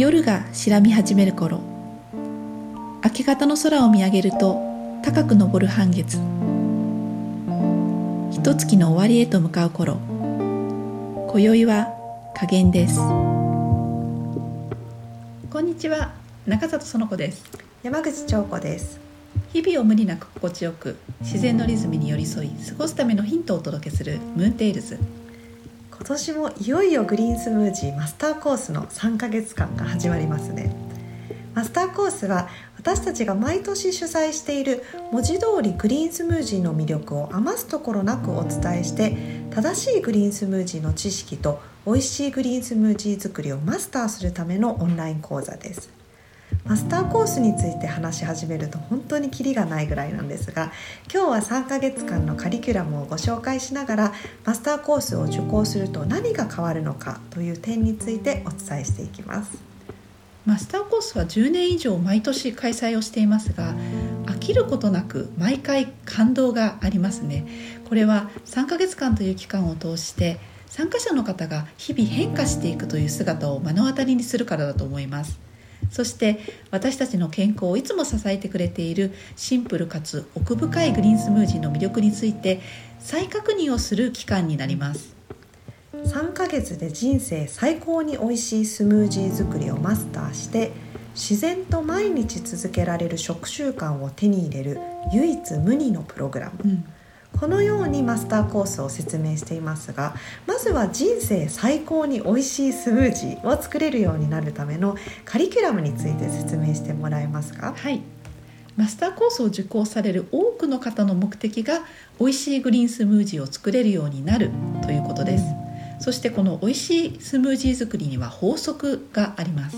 夜が白み始める頃。明け方の空を見上げると高く昇る半月。一月の終わりへと向かう頃。今宵は加減です。こんにちは。中里園子です。山口彫子です。日々を無理なく心地よく自然のリズムに寄り添い過ごすためのヒントをお届けするムーンテイルズ今年もいよいよグリーンスムージーマスターコースの3ヶ月間が始まりますね。マスターコースは私たちが毎年主催している文字通りグリーンスムージーの魅力を余すところなくお伝えして正しいグリーンスムージーの知識と美味しいグリーンスムージー作りをマスターするためのオンライン講座です。マスターコースについて話し始めると本当にキリがないぐらいなんですが今日は3ヶ月間のカリキュラムをご紹介しながらマスターコースを受講すると何が変わるのかという点についてお伝えしていきます。マスターコースは10年以上毎年開催をしていますが飽きることなく毎回感動がありますね。これは3ヶ月間という期間を通して参加者の方が日々変化していくという姿を目の当たりにするからだと思います。そして私たちの健康をいつも支えてくれているシンプルかつ奥深いグリーンスムージーの魅力について再確認をする期間になります3ヶ月で人生最高に美味しいスムージー作りをマスターして自然と毎日続けられる食習慣を手に入れる唯一無二のプログラム、うんこのようにマスターコースを説明していますがまずは人生最高に美味しいスムージーを作れるようになるためのカリキュラムについて説明してもらえますか？はい。マスターコースを受講される多くの方の目的が美味しいグリーンスムージーを作れるようになるということです。そしてこの美味しいスムージー作りには法則があります。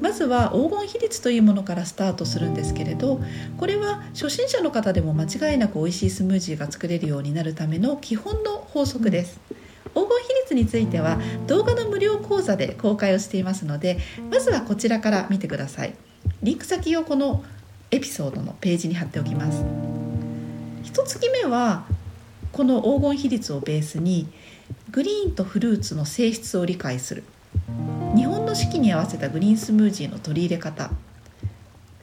まずは黄金比率というものからスタートするんですけれどこれは初心者の方でも間違いなく美味しいスムージーが作れるようになるための基本の法則です。黄金比率については動画の無料講座で公開をしていますのでまずはこちらから見てください。リンク先をこのエピソードのページに貼っておきます。1月目はこの黄金比率をベースにグリーンとフルーツの性質を理解する。四季に合わせたグリーンスムージーの取り入れ方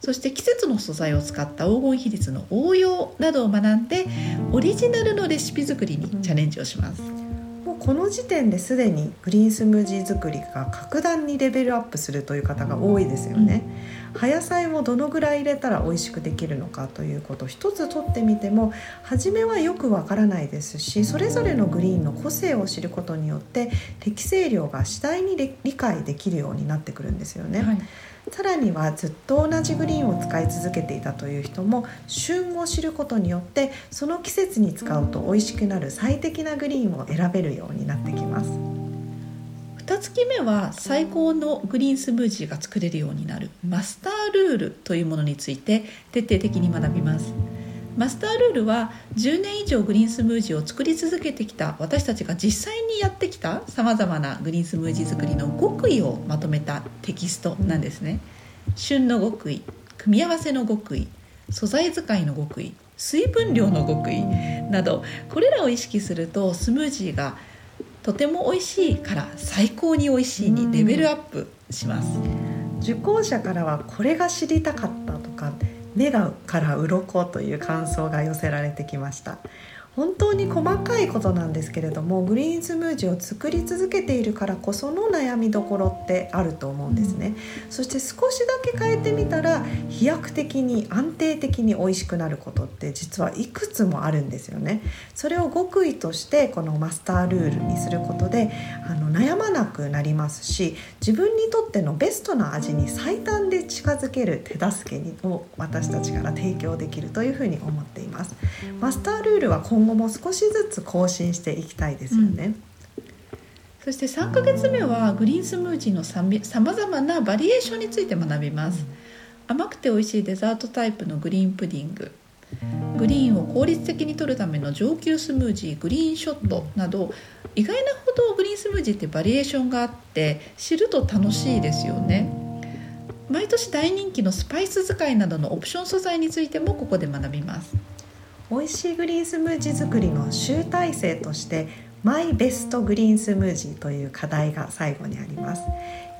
そして季節の素材を使った黄金比率の応用などを学んでオリジナルのレシピ作りにチャレンジをします。もうこの時点ですでにグリーンスムージー作りが格段にレベルアップするという方が多いですよね。葉野菜もどのぐらい入れたら美味しくできるのかということ一つとってみても初めはよくわからないですしそれぞれのグリーンの個性を知ることによって適正量が次第に理解できるようになってくるんですよね。はいさらにはずっと同じグリーンを使い続けていたという人も旬を知ることによってその季節に使うと美味しくなる最適なグリーンを選べるようになってきます2月目は最高のグリーンスムージーが作れるようになる。マスタールールというものについて徹底的に学びます。マスタールールは10年以上グリーンスムージーを作り続けてきた私たちが実際にやってきたさまざまなグリーンスムージー作りの極意をまとめたテキストなんですね。旬の極意組み合わせの極意素材使いの極意水分量の極意などこれらを意識するとスムージーがとても美味しいから最高に美味しいにレベルアップします。受講者からはこれが知りたかったとか目がから鱗という感想が寄せられてきました本当に細かいことなんですけれどもグリーンスムージーを作り続けているからこその悩みどころってあると思うんですね、うん、そして少しだけ変えてみたら飛躍的に安定的に美味しくなることって実はいくつもあるんですよね。それを極意としてこのマスタールールにすることであの悩まなくなりますし自分にとってのベストな味に最短で近づける手助けにを私たちから提供できるというふうに思っています。マスタールールは今後も少しずつ更新していきたいですよね。そして3ヶ月目はグリーンスムージーのさまざまなバリエーションについて学びます、甘くて美味しいデザートタイプのグリーンプディング。グリーンを効率的に取るための上級スムージーグリーンショットなど意外なほどグリーンスムージーってバリエーションがあって知ると楽しいですよね。毎年大人気のスパイス使いなどのオプション素材についてもここで学びます。美味しいグリーンスムージー作りの集大成としてマイベストグリーンスムージーという課題が最後にあります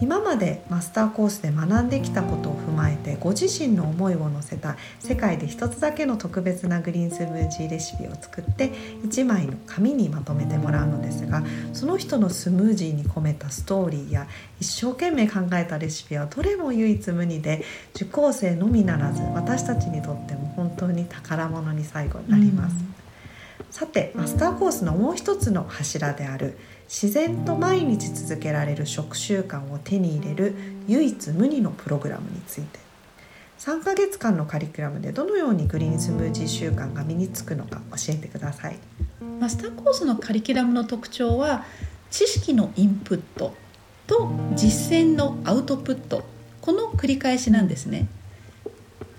今までマスターコースで学んできたことを踏まえてご自身の思いを乗せた世界で一つだけの特別なグリーンスムージーレシピを作って1枚の紙にまとめてもらうのですがその人のスムージーに込めたストーリーや一生懸命考えたレシピはどれも唯一無二で受講生のみならず私たちにとっても本当に宝物に最後になります。さてマスターコースのもう一つの柱である自然と毎日続けられる食習慣を手に入れる唯一無二のプログラムについて。3ヶ月間のカリキュラムでどのようにグリーンスムージー習慣が身につくのか教えてください。マスターコースのカリキュラムの特徴は知識のインプットと実践のアウトプット。この繰り返しなんですね。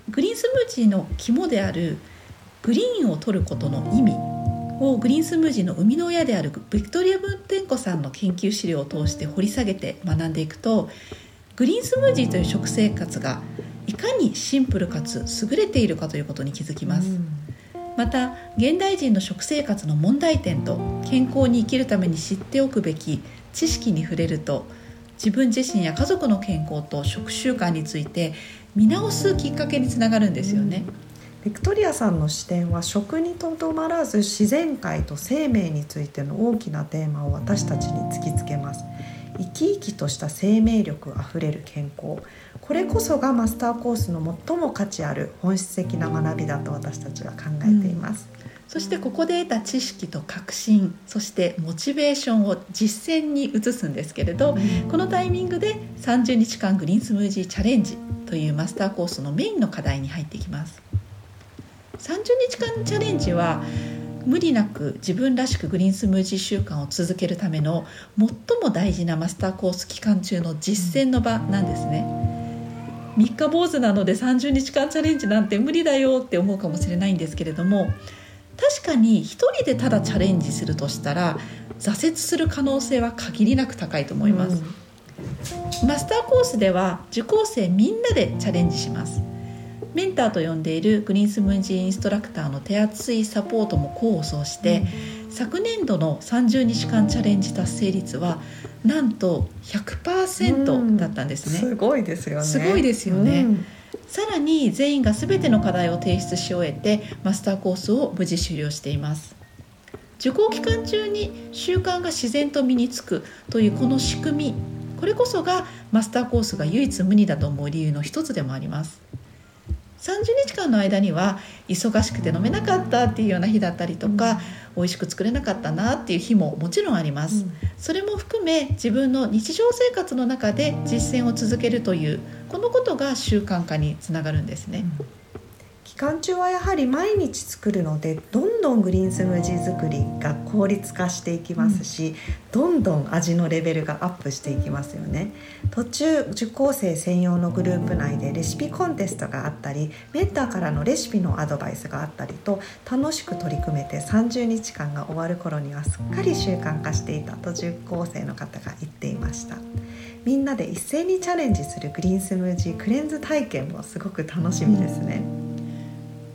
グリーンスムージーの肝であるグリーンを取ることの意味。をグリーンスムージーの生みの親であるビクトリア・ブンテンコさんの研究資料を通して掘り下げて学んでいくとグリーンスムージーという食生活がいかにシンプルかつ優れているかということに気づきます、うん、また現代人の食生活の問題点と健康に生きるために知っておくべき知識に触れると自分自身や家族の健康と食習慣について見直すきっかけにつながるんですよね。うんビクトリアさんの視点は食にとどまらず自然界と生命についての大きなテーマを私たちに突きつけます。生き生きとした生命力あふれる健康。これこそがマスターコースの最も価値ある本質的な学びだと私たちは考えています、うん、そしてここで得た知識と革新そしてモチベーションを実践に移すんですけれど、うん、このタイミングで30日間グリーンスムージーチャレンジというマスターコースのメインの課題に入ってきます30日間チャレンジは無理なく自分らしくグリーンスムージー習慣を続けるための最も大事なマスターコース期間中の実践の場なんですね。三日坊主なので30日間チャレンジなんて無理だよって思うかもしれないんですけれども確かに一人でただチャレンジするとしたら挫折する可能性は限りなく高いと思います。うん、マスターコースでは受講生みんなでチャレンジします。メンターと呼んでいるグリーンスムージーインストラクターの手厚いサポートも功を奏して、うん、昨年度の30日間チャレンジ達成率はなんと100%だったんですね、うん、すごいですよね。すごいですよね、うん、さらに全員が全ての課題を提出し終えてマスターコースを無事終了しています。受講期間中に習慣が自然と身につくというこの仕組みこれこそがマスターコースが唯一無二だと思う理由の一つでもあります30日間の間には忙しくて飲めなかったっていうような日だったりとか、うん、美味しく作れなかったなっていう日ももちろんあります、うん、それも含め自分の日常生活の中で実践を続けるというこのことが習慣化につながるんですね、うん。期間中はやはり毎日作るのでどんどんグリーンスムージー作りが効率化していきますし、どんどん味のレベルがアップしていきますよね。途中受講生専用のグループ内でレシピコンテストがあったりメンターからのレシピのアドバイスがあったりと楽しく取り組めて30日間が終わる頃にはすっかり習慣化していたと受講生の方が言っていました。みんなで一斉にチャレンジするグリーンスムージークレンズ体験もすごく楽しみですね、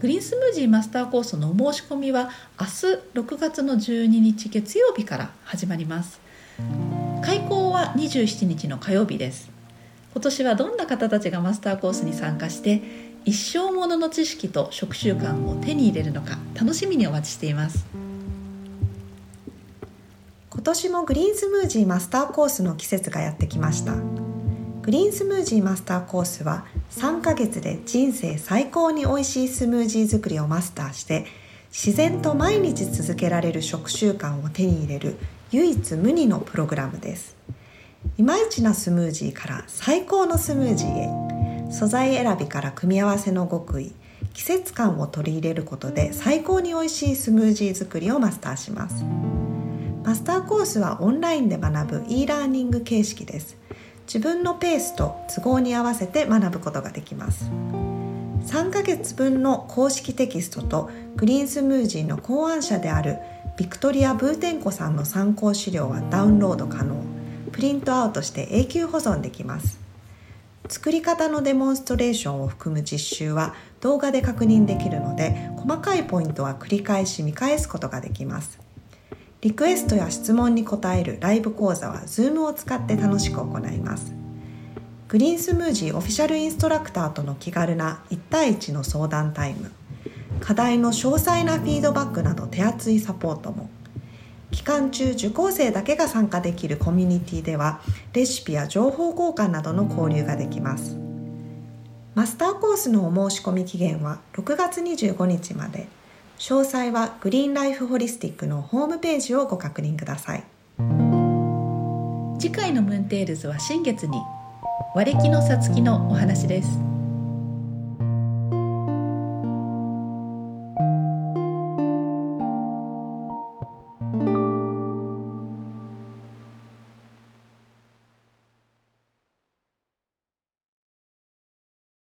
グリーンスムージーマスターコースのお申し込みは明日6月の12日月曜日から始まります。開講は27日の火曜日です。今年はどんな方たちがマスターコースに参加して一生ものの知識と食習慣を手に入れるのか楽しみにお待ちしています。今年もグリーンスムージーマスターコースの季節がやってきました。グリーンスムージーマスターコースは3ヶ月で人生最高に美味しいスムージー作りをマスターして自然と毎日続けられる食習慣を手に入れる唯一無二のプログラムです。いまいちなスムージーから最高のスムージーへ素材選びから組み合わせの極意季節感を取り入れることで最高に美味しいスムージー作りをマスターします。マスターコースはオンラインで学ぶ e ラーニング形式です。自分のペースと都合に合わせて学ぶことができます。3ヶ月分の公式テキストとグリーンスムージーの考案者であるビクトリア・ブーテンコさんの参考資料はダウンロード可能。プリントアウトして永久保存できます。作り方のデモンストレーションを含む実習は動画で確認できるので細かいポイントは繰り返し見返すことができます。リクエストや質問に答えるライブ講座は Zoom を使って楽しく行います。グリーンスムージーオフィシャルインストラクターとの気軽な1対1の相談タイム。課題の詳細なフィードバックなど手厚いサポートも。期間中受講生だけが参加できるコミュニティではレシピや情報交換などの交流ができます。マスターコースのお申し込み期限は6月25日まで。詳細はグリーンライフホリスティックのホームページをご確認ください。次回のムーンテールズは新月に和暦のさつきのお話です。